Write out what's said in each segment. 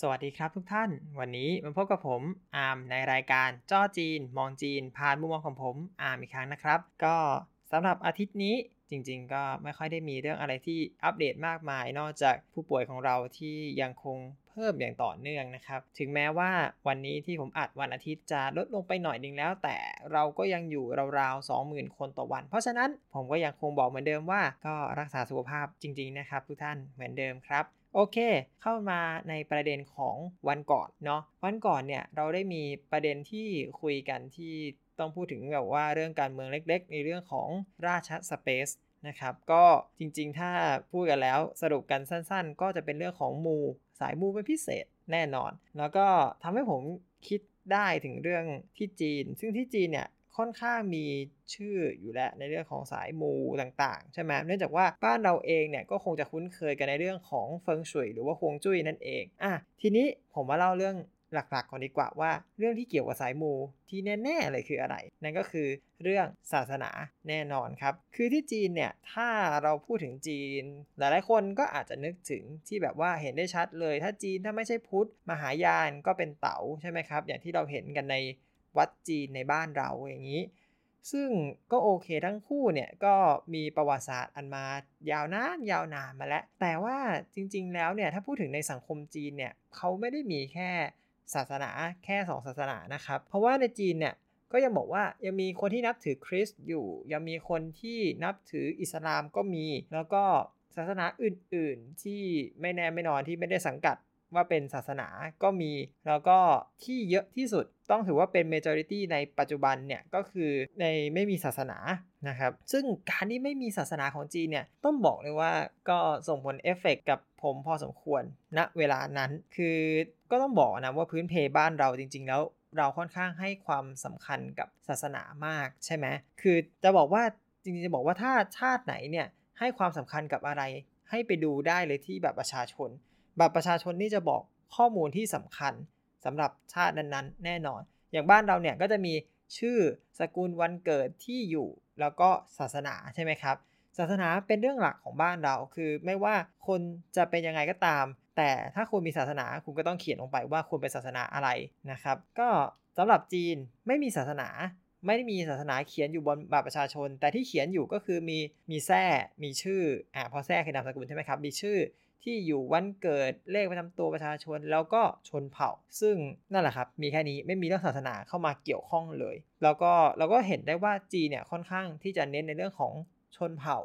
สวัสดีครับทุกท่าน วันนี้มาพบกับผมอาร์มในรายการจ้อจีน มองจีน ผ่านมุมมองของผมอาร์มอีกครั้งนะครับ ก็สำหรับอาทิตย์นี้จริง ๆ ก็ไม่ค่อยได้มีเรื่องอะไรที่อัปเดตมากมาย นอกจากผู้ป่วยของเราที่ยังคงเพิ่มอย่างต่อเนื่องนะครับ ถึงแม้ว่าวันนี้ที่ผมอัดวันอาทิตย์จะลดลงไปหน่อยนึงแล้ว แต่เราก็ยังอยู่ราวๆ20,000 คนต่อวัน เพราะฉะนั้นผมก็ยังคงบอกเหมือนเดิมว่าก็รักษาสุขภาพจริง ๆ นะครับทุกท่านเหมือนเดิมครับ โอเค เข้ามาในประเด็นของวันก่อนเนาะวันก่อนเนี่ยเราได้มีประเด็นที่คุยกันที่ต้องพูดถึงแบบว่าเรื่องการเมืองเล็ก ๆ ในเรื่องของราชสเปซนะครับก็จริงๆ ถ้าพูดกันแล้วสรุปกันสั้นๆ ก็จะเป็นเรื่องของมูสายมูเป็นพิเศษแน่นอน แล้วก็ทำให้ผมคิดได้ถึงเรื่องที่จีน ซึ่งที่จีนเนี่ย ค่อนข้างมีชื่ออยู่แล้วในเรื่องของสายมูต่างๆ ใช่ไหมเนื่องจากว่าบ้านเราเองเนี่ยก็คงจะคุ้นเคยกันในเรื่องของเฟิงชุยหรือว่าฮวงจุ้ยนั่นเองอะทีนี้ผมมาเล่าเรื่องหลักๆก่อนดีกว่าว่าเรื่องที่เกี่ยวกับสายมูที่แน่ๆเลยคืออะไร นั่นก็คือเรื่องศาสนาแน่นอนครับ คือที่จีนเนี่ยถ้าเราพูดถึงจีน หลายๆคนก็อาจจะนึกถึงที่แบบว่าเห็นได้ชัดเลย ถ้าจีนถ้าไม่ใช่พุทธมหายานก็เป็นเต๋าใช่ไหมครับ อย่างที่เราเห็นกันใน วัดจีนในบ้านเราอย่างนี้ ซึ่งก็โอเคทั้งคู่เนี่ยก็มีประวัติศาสตร์อันมายาวนานยาวนานมาแล้ว แต่ว่าจริงๆแล้วเนี่ยถ้าพูดถึงในสังคมจีนเนี่ยเขาไม่ได้มีแค่ศาสนาแค่2ศาสนานะครับ เพราะว่าในจีนเนี่ยก็ยังบอกว่ายังมีคนที่นับถือคริสต์อยู่ ยังมีคนที่นับถืออิสลามก็มี แล้วก็ศาสนาอื่น ๆ ที่ไม่แน่ไม่นอนที่ไม่ได้สังกัดว่าเป็นศาสนาก็มี แล้วก็ที่เยอะที่สุด ต้องถือว่าเป็น majority ในปัจจุบันเนี่ยก็คือในไม่มีศาสนานะครับ ซึ่งการที่ไม่มีศาสนาของจีนเนี่ยต้องบอกเลยว่าก็ส่งผลเอฟเฟกกับผมพอสมควรณนะเวลานั้น คือก็ต้องบอกนะว่าพื้นเพบ้านเราจริง ๆ แล้วเราค่อนข้างให้ความสำคัญกับศาสนามากใช่ไหมคือจะบอกว่าจริงๆจะบอกว่าถ้าชาติไหนเนี่ยให้ความสำคัญกับอะไร ให้ไปดูได้เลยที่แบบประชาชนบัตรประชาชนนี่จะบอกข้อมูลที่สำคัญ สำหรับชาตินั้นๆ แน่นอน อย่างบ้านเราเนี่ยก็จะมีชื่อสกุลวันเกิดที่อยู่แล้วก็ศาสนาใช่ไหมครับ ศาสนาเป็นเรื่องหลักของบ้านเราคือไม่ว่าคนจะเป็นยังไงก็ตาม แต่ถ้าคุณมีศาสนาคุณก็ต้องเขียนลงไปว่าคุณเป็นศาสนาอะไรนะครับ ก็สำหรับจีนไม่มีศาสนาไม่ได้มีศาสนาเขียนอยู่บนบัตรประชาชน แต่ที่เขียนอยู่ก็คือมีมีแท้มีชื่ออ่าพอแท้คือนามสกุลใช่ไหมครับ มีชื่อ ที่อยู่วันเกิดเลขประจำตัวประชาชน แล้วก็ชนเผ่า ซึ่งนั่นแหละครับมีแค่นี้ไม่มีเรื่องศาสนาเข้ามาเกี่ยวข้องเลย แล้วก็เราก็เห็นได้ว่าจีเนี่ยค่อนข้างที่จะเน้นในเรื่องของชนเผ่า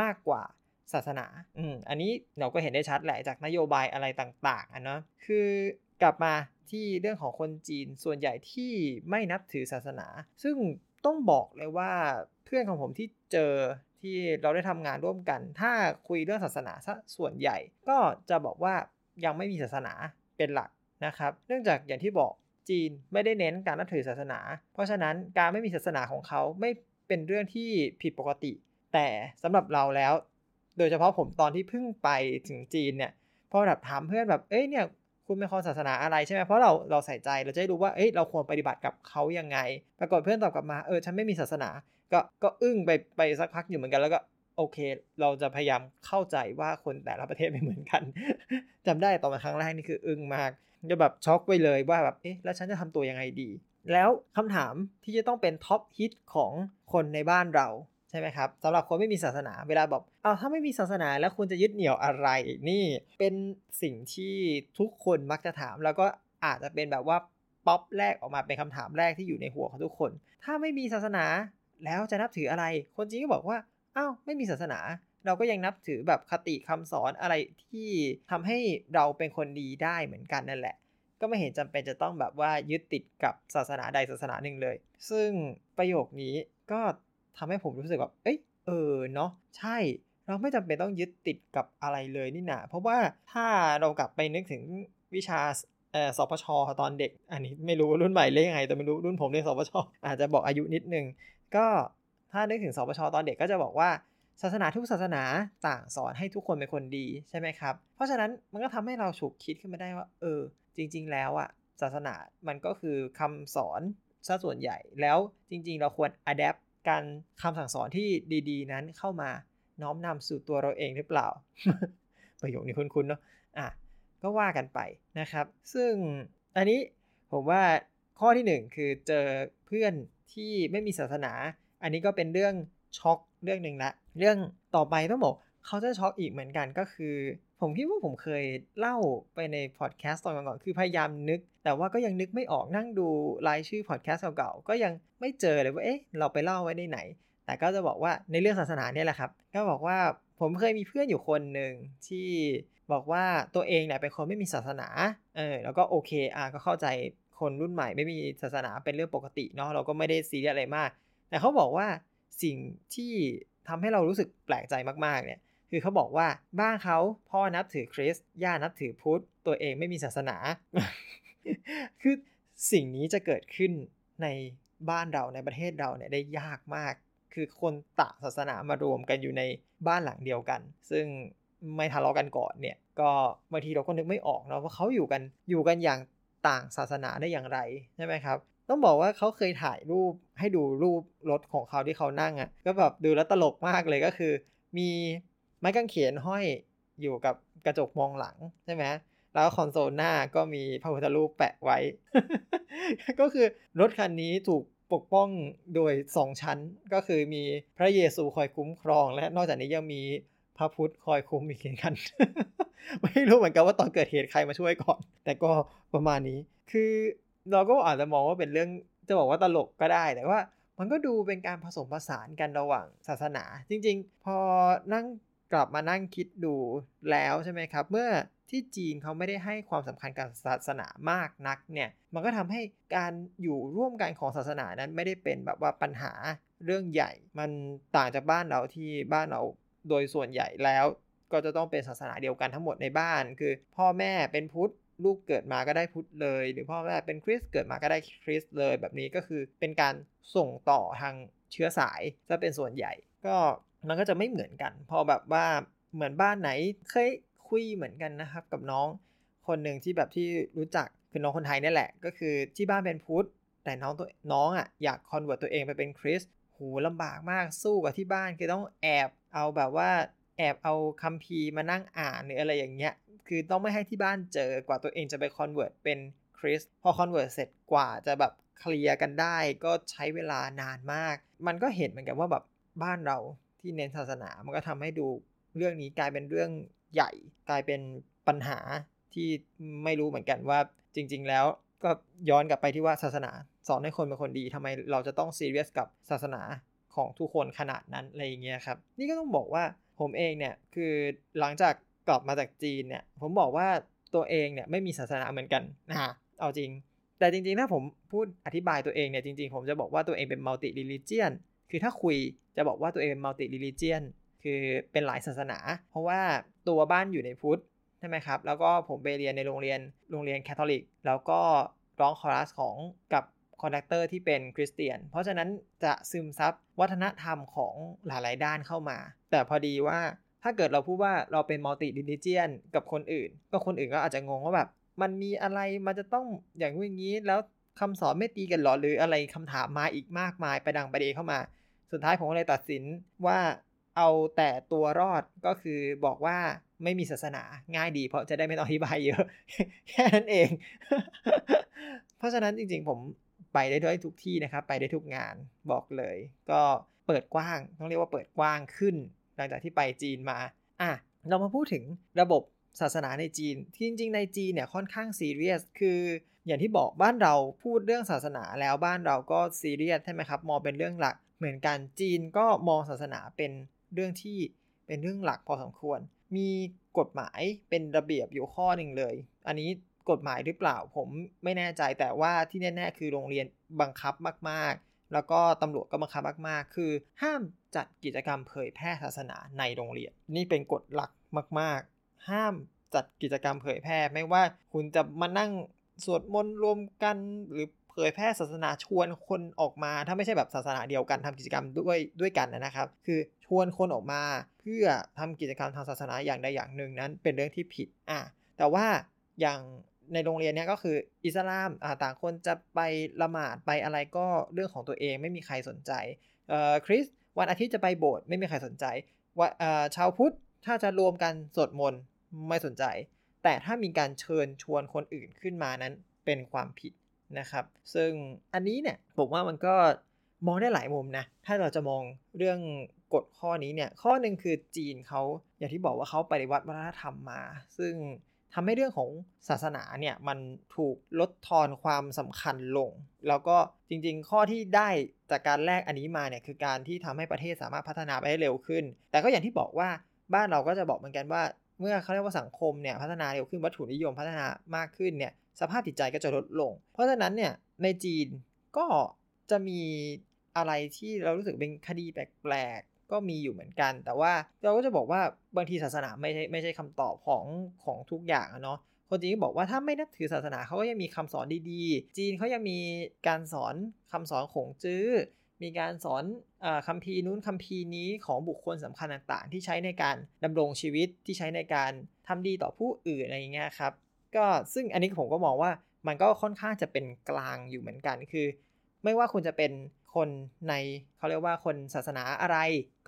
มากกว่าศาสนา อืม อันนี้เราก็เห็นได้ชัดแหละจากนโยบายอะไรต่างๆอะเนาะ คือกลับมาที่เรื่องของคนจีนส่วนใหญ่ที่ไม่นับถือศาสนา ซึ่งต้องบอกเลยว่าเพื่อนของผมที่เจอ ที่เราได้ทำงานร่วมกัน ถ้าคุยเรื่องศาสนาส่วนใหญ่ ก็จะบอกว่ายังไม่มีศาสนาเป็นหลักนะครับ เนื่องจากอย่างที่บอกจีนไม่ได้เน้นการนับถือศาสนา เพราะฉะนั้นการไม่มีศาสนาของเขาไม่เป็นเรื่องที่ผิดปกติ แต่สำหรับเราแล้ว โดยเฉพาะผมตอนที่เพิ่งไปถึงจีนเนี่ยพอแบบถามเพื่อนแบบเอ้ยเนี่ยคุณเป็นคนศาสนาอะไรใช่ไหมเพราะเราเราใส่ใจเราจะได้รู้ว่าเอ้ยเราควรปฏิบัติกับเขายังไง ปรากฏเพื่อนตอบกลับมาเออฉันไม่มีศาสนา ก็ก็อึ้งไปไปสักพักอยู่เหมือนกันแล้วก็โอเค เราจะพยายามเข้าใจว่าคนแต่ละประเทศไม่เหมือนกันจำได้ตอนมาครั้งแรกนี่คืออึ้งมากจะแบบช็อกไปเลยว่าแบบเอ๊ะแล้วฉันจะทำตัวยังไงดี แล้วคำถามที่จะต้องเป็นท็อปฮิตของคนในบ้านเราใช่ไหมครับสำหรับคนไม่มีศาสนาเวลาบอกเอาถ้าไม่มีศาสนาแล้วคุณจะยึดเหนี่ยวอะไรนี่เป็นสิ่งที่ทุกคนมักจะถาม แล้วก็อาจจะเป็นแบบว่าป๊อปแรกออกมาเป็นคำถามแรกที่อยู่ในหัวของทุกคน ถ้าไม่มีศาสนา แล้วจะนับถืออะไร คนจีนก็บอกว่าอ้าวไม่มีศาสนา เราก็ยังนับถือแบบคติคำสอนอะไรที่ทำให้เราเป็นคนดีได้เหมือนกันนั่นแหละ ก็ไม่เห็นจำเป็นจะต้องแบบว่ายึดติดกับศาสนาใดศาสนาหนึ่งเลย ซึ่งประโยคนี้ก็ทำให้ผมรู้สึกแบบเอ้ยเออเนาะใช่เราไม่จำเป็นต้องยึดติดกับอะไรเลยนี่นาเพราะว่าถ้าเรากลับไปนึกถึงวิชาเออสปชตอนเด็ก อันนี้ไม่รู้รุ่นใหม่เรียกยังไงแต่ไม่รู้รุ่นผมเรียกสปชอาจจะบอกอายุนิดนึง ก็ถ้านึกถึงสปชตอนเด็กก็จะบอกว่าศาสนาทุกศาสนาต่างสอนให้ทุกคนเป็นคนดีใช่ไหมครับ เพราะฉะนั้นมันก็ทำให้เราฉุกคิดขึ้นมาได้ว่า เออ จริง ๆ แล้วอะศาสนามันก็คือคำสอนซะส่วนใหญ่แล้วจริง ๆ เราควรอัดแอปการคำสั่งสอนที่ดี ๆ นั้นเข้ามาน้อมนำสู่ตัวเราเองหรือเปล่า ประโยคนี้คุ้นๆเนาะอะก็ว่ากันไปนะครับ ซึ่งอันนี้ผมว่าข้อที่ 1 คือเจอ พื่อนที่ไม่มีศาสนา อันนี้ก็เป็นเรื่องช็อกเรื่องหนึ่งละ เรื่องต่อไปต้องบอกเขาจะช็อกอีกเหมือนกันก็คือ ผมคิดว่าผมเคยเล่าไปในพอดแคสต์ตอนก่อนๆคือพยายามนึก แต่ว่าก็ยังนึกไม่ออกนั่งดูรายชื่อพอดแคสต์เก่าๆก็ยังไม่เจอเลยว่าเอ๊ะเราไปเล่าไว้ในไหน แต่ก็จะบอกว่าในเรื่องศาสนาเนี่ยแหละครับ ก็บอกว่าผมเคยมีเพื่อนอยู่คนหนึ่งที่บอกว่าตัวเองเนี่ยเป็นคนไม่มีศาสนาเออแล้วก็โอเคอะก็เข้าใจ คนรุ่นใหม่ไม่มีศาสนาเป็นเรื่องปกติเนาะเราก็ไม่ได้ซีเรียสอะไรมาก แต่เขาบอกว่าสิ่งที่ทำให้เรารู้สึกแปลกใจมากๆเนี่ยคือเขาบอกว่าบ้านเขาพ่อนับถือคริสต์ย่านับถือพุทธตัวเองไม่มีศาสนา คือสิ่งนี้จะเกิดขึ้นในบ้านเราในประเทศเราเนี่ยได้ยากมาก คือคนต่างศาสนามารวมกันอยู่ในบ้านหลังเดียวกัน ซึ่งไม่ทะเลาะกันก่อนเนี่ย ก็บางทีเราก็นึกไม่ออกเนาะว่าเขาอยู่กันอยู่กันอย่าง ต่างศาสนาได้อย่างไรใช่ไหมครับ ต้องบอกว่าเขาเคยถ่ายรูปให้ดูรูปรถของเขาที่เขานั่งอะ่ะก็แบบดูแล้วตลกมากเลยก็คือ มีไม้กางเขนห้อยอยู่กับกระจกมองหลังใช่ไหมแล้วคอนโซลหน้าก็มีพระพุทธรูปแปะไว้ ก็คือรถคันนี้ถูกปกป้องโดยสองชั้นก็คือมีพระเยซูคอยคุ้มครอง และนอกจากนี้ยังมี พระพุทธคอยคุ้มอีกเช่นกัน ไม่รู้เหมือนกันว่าตอนเกิดเหตุใครมาช่วยก่อน แต่ก็ประมาณนี้ คือเราก็อาจจะมองว่าเป็นเรื่องจะบอกว่าตลกก็ได้ แต่ว่ามันก็ดูเป็นการผสมผสานกันระหว่างศาสนา จริง ๆ พอนั่งกลับมานั่งคิดดูแล้วใช่ไหมครับ เมื่อที่จีนเขาไม่ได้ให้ความสำคัญกับศาสนามากนักเนี่ย มันก็ทำให้การอยู่ร่วมกันของศาสนานั้นไม่ได้เป็นแบบว่าปัญหาเรื่องใหญ่ มันต่างจากบ้านเราที่บ้านเรา โดยส่วนใหญ่แล้วก็จะต้องเป็นศาสนาเดียวกันทั้งหมดในบ้าน คือ พ่อแม่เป็นพุทธลูกเกิดมาก็ได้พุทธเลย หรือพ่อแม่เป็นคริสต์เกิดมาก็ได้คริสต์เลยแบบนี้ก็คือเป็นการส่งต่อทางเชื้อสายจะเป็นส่วนใหญ่ ก็มันก็จะไม่เหมือนกัน พอแบบว่าเหมือนบ้านไหนเคยคุยเหมือนกันนะครับกับน้อง คนหนึ่งที่แบบที่รู้จักคือน้องคนไทยนี่แหละ ก็คือที่บ้านเป็นพุทธแต่น้องตัวน้องอะอยาก convert ตัวเองไปเป็นคริสต์ ลำบากมากสู้กับที่บ้านคือต้องแอบเอาแบบว่าแอบเอาคัมภีร์มานั่งอ่านหรืออะไรอย่างเงี้ย คือต้องไม่ให้ที่บ้านเจอกว่าตัวเองจะไป convert เป็นคริสต์พอ convert เสร็จกว่าจะแบบเคลียร์กันได้ก็ใช้เวลานานมาก มันก็เห็นเหมือนกันว่าแบบบ้านเราที่เน้นศาสนา มันก็ทำให้ดูเรื่องนี้กลายเป็นเรื่องใหญ่ กลายเป็นปัญหาที่ไม่รู้เหมือนกันว่าจริง ๆ แล้ว ก็ย้อนกลับไปที่ว่าศาสนาสอนให้คนเป็นคนดีทำไมเราจะต้องซีเรียสกับศาสนาของทุกคนขนาดนั้นอะไรอย่างเงี้ยครับ นี่ก็ต้องบอกว่าผมเองเนี่ยคือหลังจากกลับมาจากจีนเนี่ยผมบอกว่าตัวเองเนี่ยไม่มีศาสนาเหมือนกันนะฮะเอาจริง แต่จริงๆถ้าผมพูดอธิบายตัวเองเนี่ยจริงๆ ผมจะบอกว่าตัวเองเป็น multi-religion คือถ้าคุยจะบอกว่าตัวเองเป็น multi-religion คือเป็นหลายศาสนา เพราะว่าตัวบ้านอยู่ในพุทธ ใช่ไหมครับ แล้วก็ผมไปเรียนในโรงเรียนโรงเรียนคาทอลิก แล้วก็ร้องคอรัสของกับ conductor ที่เป็นคริสเตียน เพราะฉะนั้นจะซึมซับวัฒนธรรมของหลายๆด้านเข้ามา แต่พอดีว่าถ้าเกิดเราพูดว่าเราเป็น multi-religion กับคนอื่น ก็คนอื่นก็อาจจะงงว่าแบบ มันมีอะไรมันจะต้องอย่างนี้แล้วคำสอนไม่ตีกันหรอหรืออะไรคำถามมาอีกมากมายประดังประเดเข้ามา สุดท้ายผมก็เลยตัดสินว่าเอาแต่ตัวรอดก็คือบอกว่า ไม่มีศาสนาง่ายดี เพราะจะได้ไม่ต้องอธิบายเยอะ แค่นั้นเอง เพราะฉะนั้นจริงๆ ผมไปได้ด้วยทุกที่นะครับ ไปได้ทุกงานบอกเลย ก็เปิดกว้าง ต้องเรียกว่าเปิดกว้างขึ้น หลังจากที่ไปจีนมา อะ เรามาพูดถึงระบบศาสนาในจีน ที่จริงๆ ในจีนเนี่ยค่อนข้างซีเรียส คืออย่างที่บอกบ้านเราพูดเรื่องศาสนาแล้วบ้านเราก็ซีเรียสใช่ไหมครับ มองเป็นเรื่องหลัก เหมือนกันจีนก็มองศาสนาเป็นเรื่องที่เป็นเรื่องหลักพอสมควร มีกฎหมายเป็นระเบียบอยู่ข้อหนึ่งเลย อันนี้กฎหมายหรือเปล่าผมไม่แน่ใจแต่ว่าที่แน่ๆคือโรงเรียนบังคับมากๆ แล้วก็ตำรวจก็บังคับมากๆ คือห้ามจัดกิจกรรมเผยแพร่ศาสนาในโรงเรียน นี่เป็นกฎหลักมาก ๆ ห้ามจัดกิจกรรมเผยแพร่ไม่ว่าคุณจะมานั่งสวดมนต์รวมกันหรือ เผยแพร่ศาสนาชวนคนออกมา ถ้าไม่ใช่แบบศาสนาเดียวกันทำกิจกรรมด้วยด้วยกันนะครับ คือชวนคนออกมา เพื่อทำกิจกรรมทางศาสนาอย่างใดอย่างหนึ่งนั้น เป็นเรื่องที่ผิดอะแต่ว่าอย่างในโรงเรียนเนี้ยก็คืออิสลามอ่าต่างคนจะไปละหมาดไปอะไรก็เรื่องของตัวเองไม่มีใครสนใจเอ่อคริสวันอาทิตย์จะไปโบสถ์ไม่มีใครสนใจว่าเอ่อชาวพุทธถ้าจะรวมกันสวดมนต์ไม่สนใจ แต่ถ้ามีการเชิญชวนคนอื่นขึ้นมานั้นเป็นความผิด นะครับ ซึ่งอันนี้เนี่ยผมว่ามันก็มองได้หลายมุมนะ ถ้าเราจะมองเรื่องกฎข้อนี้เนี่ย ข้อหนึ่งคือจีนเขาอย่างที่บอกว่าเขาปฏิวัติวัฒนธรรมมา ซึ่งทำให้เรื่องของศาสนาเนี่ยมันถูกลดทอนความสำคัญลง แล้วก็จริงๆ ข้อที่ได้จากการแลกอันนี้มาเนี่ยคือการที่ทำให้ประเทศสามารถพัฒนาไปได้เร็วขึ้น แต่ก็อย่างที่บอกว่าบ้านเราก็จะบอกเหมือนกันว่า เมื่อเขาเรียกว่าสังคมเนี่ยพัฒนาเร็วขึ้นวัตถุนิยมพัฒนามากขึ้นเนี่ย สภาพจิตใจก็จะลดลง เพราะฉะนั้นเนี่ยในจีนก็จะมีอะไรที่เรารู้สึกเป็นคดีแปลกๆก็มีอยู่เหมือนกัน แต่ว่าเราก็จะบอกว่าบางทีศาสนาไม่ใช่ไม่ใช่คำตอบของของทุกอย่างเนาะคนจีนก็บอกว่าถ้าไม่นับถือศาสนาเขาก็ยังมีคำสอนดีๆ จีนเขายังมีการสอนคำสอนของจื้อ มีการสอนอคัมภีร์นู้นคัมภีร์นี้ของบุคคลสำคัญต่างๆ ที่ใช้ในการดำรงชีวิตที่ใช้ในการทำดีต่อผู้อื่นอะไรอย่างเงี้ยครับ ก็ซึ่งอันนี้ผมก็มองว่ามันก็ค่อนข้างจะเป็นกลางอยู่เหมือนกัน คือ ไม่ว่าคุณจะเป็นคนในเขาเรียกว่าคนศาสนาอะไร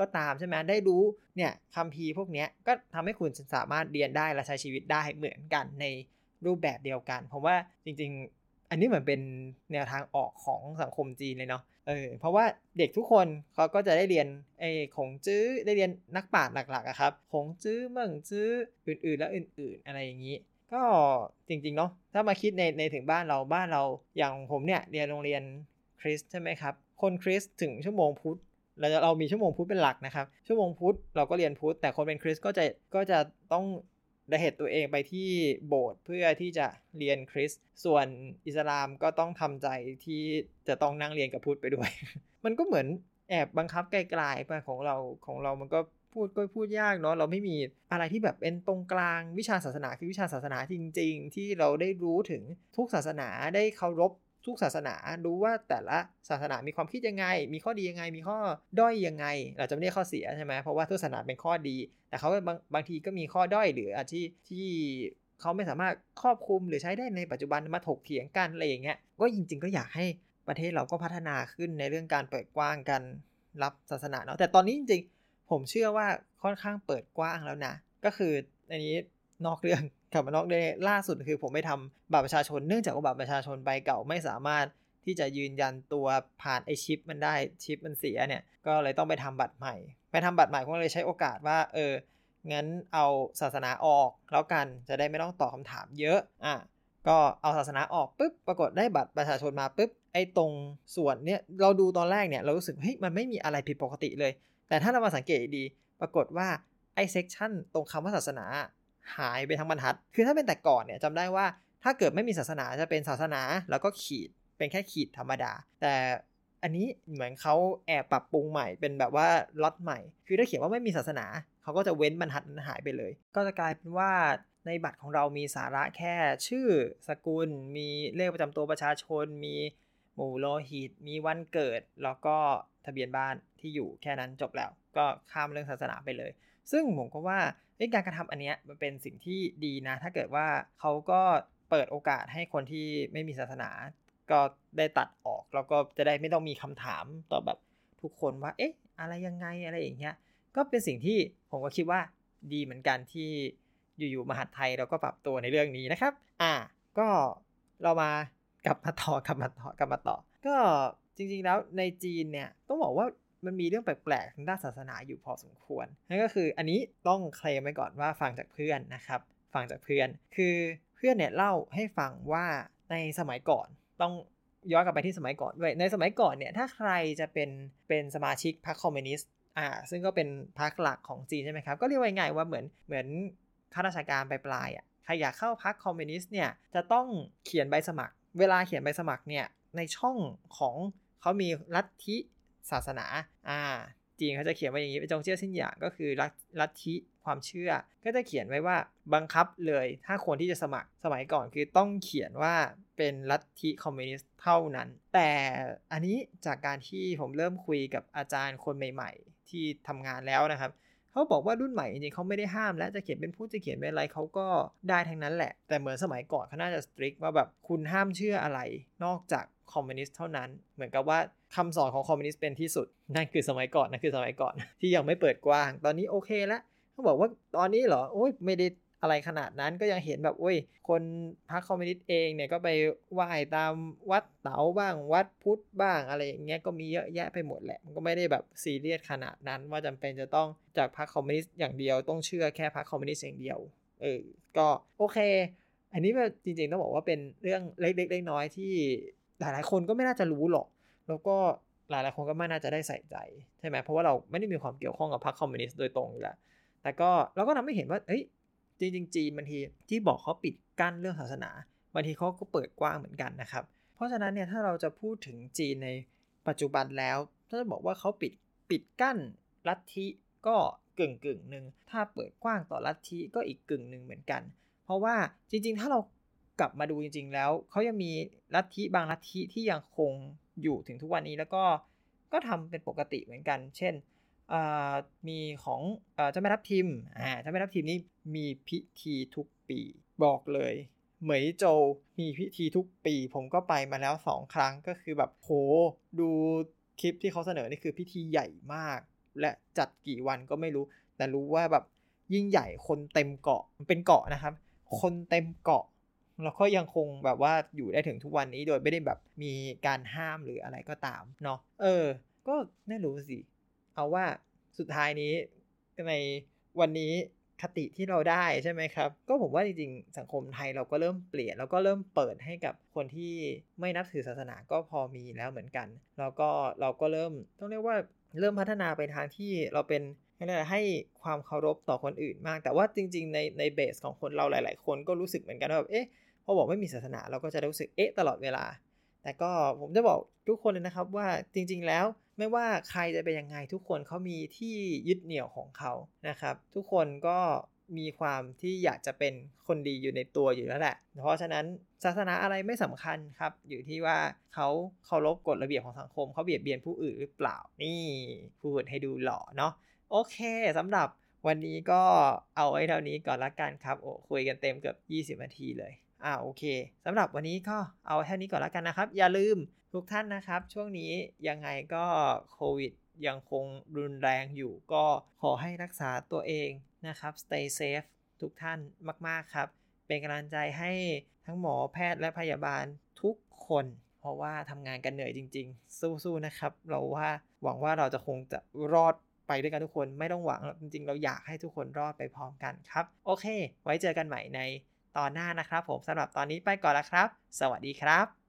ก็ตามใช่ไหมได้รู้เนี่ยคำพีพวกนี้ก็ทำให้คุณสามารถเรียนได้และใช้ชีวิตได้เหมือนกันในรูปแบบเดียวกันผมว่าจริง ๆ อันนี้เหมือนเป็นแนวทางออกของสังคมจีนเลยเนาะเออเพราะว่าเด็กทุกคนเขาก็จะได้เรียนไอ้ขงจื้อได้เรียนนักปราชญ์หลักๆอะครับขงจื้อเมืองจื้ออื่นๆ แล้วอื่น ๆ อะไรอย่างนี้ ก็จริงๆเนาะถ้ามาคิดในในถึงบ้านเราบ้านเราอย่างผมเนี่ยเรียนโรงเรียนคริสใช่ไหมครับ คนคริสถึงชั่วโมงพุธเราเรามีชั่วโมงพุธเป็นหลักนะครับ ชั่วโมงพุธเราก็เรียนพุธแต่คนเป็นคริสก็จะก็จะต้องด้เหตุตัวเองไปที่โบสถ์เพื่อที่จะเรียนคริส ส่วนอิสลามก็ต้องทำใจที่จะต้องนั่งเรียนกับพุทธไปด้วย มันก็เหมือนแอบบังคับไกลๆไปของเราของเรามันก็ พูดก็พูดยากเนาะเราไม่มีอะไรที่แบบเป็นตรงกลางวิชาศาสนาคือวิชาศาสนาจริง ๆ ที่เราได้รู้ถึงทุกศาสนาได้เคารพทุกศาสนารู้ว่าแต่ละศาสนามีความคิดยังไง มีข้อดียังไง มีข้อด้อยยังไง เราจะไม่ได้ข้อเสียใช่ไหมเพราะว่าทุกศาสนาเป็นข้อดี แต่เขาบางบางทีก็มีข้อด้อยหรืออาที่ที่เขาไม่สามารถครอบคลุมหรือใช้ได้ในปัจจุบันมาถกเถียงกันอะไรอย่างเงี้ยก็จริง ๆ ก็อยากให้ประเทศเราก็พัฒนาขึ้นในเรื่องการเปิดกว้างกันรับศาสนาเนาะแต่ตอนนี้จริงๆ ผมเชื่อว่าค่อนข้างเปิดกว้างแล้วนะ ก็คืออันนี้นอกเรื่องกลับมานอกเรื่องล่าสุดคือผมไม่ทำบัตรประชาชนเนื่องจากว่าบัตรประชาชนใบเก่าไม่สามารถที่จะยืนยันตัวผ่านไอชิป มันได้ชิปมันเสียเนี่ย ก็เลยต้องไปทำบัตรใหม่ ไปทำบัตรใหม่ผมเลยใช้โอกาสว่า เออ งั้นเอาศาสนาออกแล้วกันจะได้ไม่ต้องตอบคาถามเยอะ อะ ก็เอาศาสนาออกปุ๊บ ปรากฏได้บัตรประชาชนมาปุ๊บ ไอ้ตรงส่วนเนี่ย เราดูตอนแรกเนี่ย เรารู้สึก เฮ้ย มันไม่มีอะไรผิดปกติเลย แต่ถ้าเรามาสังเกตดีปรากฏว่าไอ้เซกชันตรงคำว่าศาสนาหายไปทั้งบรรทัด คือถ้าเป็นแต่ก่อนเนี่ยจำได้ว่าถ้าเกิดไม่มีศาสนาจะเป็นศาสนาแล้วก็ขีดเป็นแค่ขีดธรรมดา แต่อันนี้เหมือนเขาแอบปรับปรุงใหม่เป็นแบบว่าล็อตใหม่ คือถ้าเขียนว่าไม่มีศาสนาเขาก็จะเว้นบรรทัดนั้นหายไปเลย ก็จะกลายเป็นว่าในบัตรของเรามีสาระแค่ชื่อสกุล มีเลขประจำตัวประชาชน มีหมู่โลหิต มีวันเกิด แล้วก็ ทะเบียนบ้านที่อยู่แค่นั้นจบแล้ว ก็ข้ามเรื่องศาสนาไปเลย ซึ่งผมก็ว่าการกระทำอันนี้มันเป็นสิ่งที่ดีนะ ถ้าเกิดว่าเขาก็เปิดโอกาสให้คนที่ไม่มีศาสนา ก็ได้ตัดออกแล้วก็จะได้ไม่ต้องมีคำถามต่อแบบทุกคนว่า เอ๊ะ อะไรยังไงอะไรอย่างเงี้ยก็เป็นสิ่งที่ผมก็คิดว่าดีเหมือนกันที่อยู่ๆมหาไทยเราก็ปรับตัวในเรื่องนี้นะครับ อ่า ก็เรามากลับมาต่อกลับมาต่อกลับมาต่อ ก็ จริงๆแล้วในจีนเนี่ยต้องบอกว่ามันมีเรื่องแปลกๆทางด้านศาสนาอยู่พอสมควรนั่นก็คืออันนี้ต้องเคลมไว้ก่อนว่าฟังจากเพื่อนนะครับ ฟังจากเพื่อน คือเพื่อนเนี่ยเล่าให้ฟังว่าในสมัยก่อนต้องย้อนกลับไปที่สมัยก่อนด้วยในสมัยก่อนเนี่ยถ้าใครจะเป็นเป็นสมาชิกพรรคคอมมิวนิสต์อ่าซึ่งก็เป็นพรรคหลักของจีนใช่ไหมครับ ก็เรียกว่าง่ายว่าเหมือนเหมือนข้าราชการปลายๆอะใครอยากเข้าพรรคคอมมิวนิสต์เนี่ยจะต้องเขียนใบสมัคร เวลาเขียนใบสมัครเนี่ยในช่องของ เขามีลัทธิศาสนาอ่าจีนเขาจะเขียนไว้อย่างนี้ไปจงเชื่อสิ้นอย่างก็คือลัทธิความเชื่อ ก็จะเขียนไว้ว่าบังคับเลยถ้าคนที่จะสมัครสมัยก่อนคือต้องเขียนว่าเป็นลัทธิคอมมิวนิสต์เท่านั้น แต่อันนี้จากการที่ผมเริ่มคุยกับอาจารย์คนใหม่ ๆ ที่ทำงานแล้วนะครับ เขาบอกว่ารุ่นใหม่จริงๆเขาไม่ได้ห้าม และจะเขียนเป็นพุทธจะเขียนเป็นอะไรเขาก็ได้ทั้งนั้นแหละ แต่เหมือนสมัยก่อนเขาน่าจะ strict ว่าแบบคุณห้ามเชื่ออะไร นอกจากคอมมิวนิสต์เท่านั้น เหมือนกับว่าคำสอนของคอมมิวนิสต์เป็นที่สุด นั่นคือสมัยก่อนนั่นคือสมัยก่อนที่ยังไม่เปิดกว้าง ตอนนี้โอเคแล้วเขาบอกว่าตอนนี้เหรอโอ้ยไม่ได้ อะไรขนาดนั้นก็ยังเห็นแบบโอ้ย คนพรรคคอมมิวนิสต์เองเนี่ยก็ไปไหว้ตามวัดเต๋าบ้างวัดพุทธบ้างอะไรอย่างเงี้ยก็มีเยอะแยะไปหมดแหละมันก็ไม่ได้แบบซีเรียสขนาดนั้น ว่าจำเป็นจะต้องจากพรรคคอมมิวนิสต์อย่างเดียวต้องเชื่อแค่พรรคคอมมิวนิสต์อย่างเดียวเออก็โอเค อันนี้จริงๆต้องบอกว่าเป็นเรื่องเล็กๆน้อยๆที่หลายๆคนก็ไม่น่าจะรู้หรอก แล้วก็หลายๆคนก็ไม่น่าจะได้ใส่ใจใช่ไหมเพราะว่าเราไม่ได้มีความเกี่ยวข้องกับพรรคคอมมิวนิสต์โดยตรงอยู่แล้วแต่ก็เราก็ทำให้เห็นว่าเฮ้ย จริงๆจีนบางทีที่บอกเขาปิดกั้นเรื่องศาสนาบางทีเขาก็เปิดกว้างเหมือนกันนะครับ เพราะฉะนั้นเนี่ยถ้าเราจะพูดถึงจีนในปัจจุบันแล้ว ถ้าจะบอกว่าเขาปิดปิดกั้นลัทธิก็กึ่งกึ่งหนึ่งถ้าเปิดกว้างต่อลัทธิก็อีกกึ่งหนึ่งเหมือนกัน เพราะว่าจริงๆ ถ้าเรากลับมาดูจริง ๆ แล้วเขายังมีลัทธิบางลัทธิที่ยังคงอยู่ถึงทุกวันนี้แล้วก็ก็ทำเป็นปกติเหมือนกัน เช่น มีของเจ้าแม่ทับทิมอ่าเจ้าแม่ทับทิมนี่มีพิธีทุกปีบอกเลยเหมยโจมีพิธีทุกปี ผมก็ไปมาแล้วสองครั้งก็คือแบบโหดูคลิปที่เขาเสนอนี่คือพิธีใหญ่มาก และจัดกี่วันก็ไม่รู้ แต่รู้ว่าแบบยิ่งใหญ่คนเต็มเกาะมันเป็นเกาะนะครับ คนเต็มเกาะแล้วก็ยังคงแบบว่าอยู่ได้ถึงทุกวันนี้โดยไม่ได้แบบมีการห้ามหรืออะไรก็ตามเนาะเออ ก็ไม่รู้สิ เอาว่าสุดท้ายนี้ในวันนี้คติที่เราได้ใช่ไหมครับ ก็ผมว่าจริงๆ สังคมไทยเราก็เริ่มเปลี่ยนแล้วก็เริ่มเปิดให้กับคนที่ไม่นับถือศาสนาก็พอมีแล้วเหมือนกัน แล้วก็เราก็เริ่มต้องเรียกว่าเริ่มพัฒนาไปทางที่เราเป็นให้ความเคารพต่อคนอื่นมาก แต่ว่าจริง ๆ ในในเบสของคนเราหลาย ๆ คนก็รู้สึกเหมือนกันว่าแบบเอ๊ะพอบอกไม่มีศาสนาเราก็จะรู้สึกเอ๊ะตลอดเวลา แต่ก็ผมจะบอกทุกคนเลยนะครับว่าจริง ๆ แล้ว ไม่ว่าใครจะเป็นยังไงทุกคนเขามีที่ยึดเหนี่ยวของเขานะครับ ทุกคนก็มีความที่อยากจะเป็นคนดีอยู่ในตัวอยู่แล้วแหละ เพราะฉะนั้นศาสนาอะไรไม่สำคัญครับ อยู่ที่ว่าเขาเคารพกฎระเบียบของสังคมเขาเบียดเบียนผู้อื่นหรือเปล่านี่พูดให้ดูหล่อเนาะโอเคสำหรับวันนี้ก็เอาไว้เท่านี้ก่อนละกันครับโอ้คุยกันเต็มเกือบ 20 นาทีเลยอ่าโอเคสำหรับวันนี้ก็เอาเท่านี้ก่อนละกันนะครับ อย่าลืม ทุกท่านนะครับ ช่วงนี้ยังไงก็โควิดยังคงรุนแรงอยู่ก็ขอให้รักษาตัวเองนะครับ stay safe ทุกท่านมาก ๆ ครับ เป็นกำลังใจให้ทั้งหมอแพทย์และพยาบาลทุกคน เพราะว่าทำงานกันเหนื่อยจริง ๆ สู้ๆนะครับ เราว่าหวังว่าเราจะคงจะรอดไปด้วยกันทุกคนไม่ต้องหวังจริง ๆ เราอยากให้ทุกคนรอดไปพร้อมกันครับ โอเค ไว้เจอกันใหม่ในตอนหน้านะครับ ผมสำหรับตอนนี้ไปก่อนล้วครับ สวัสดีครับ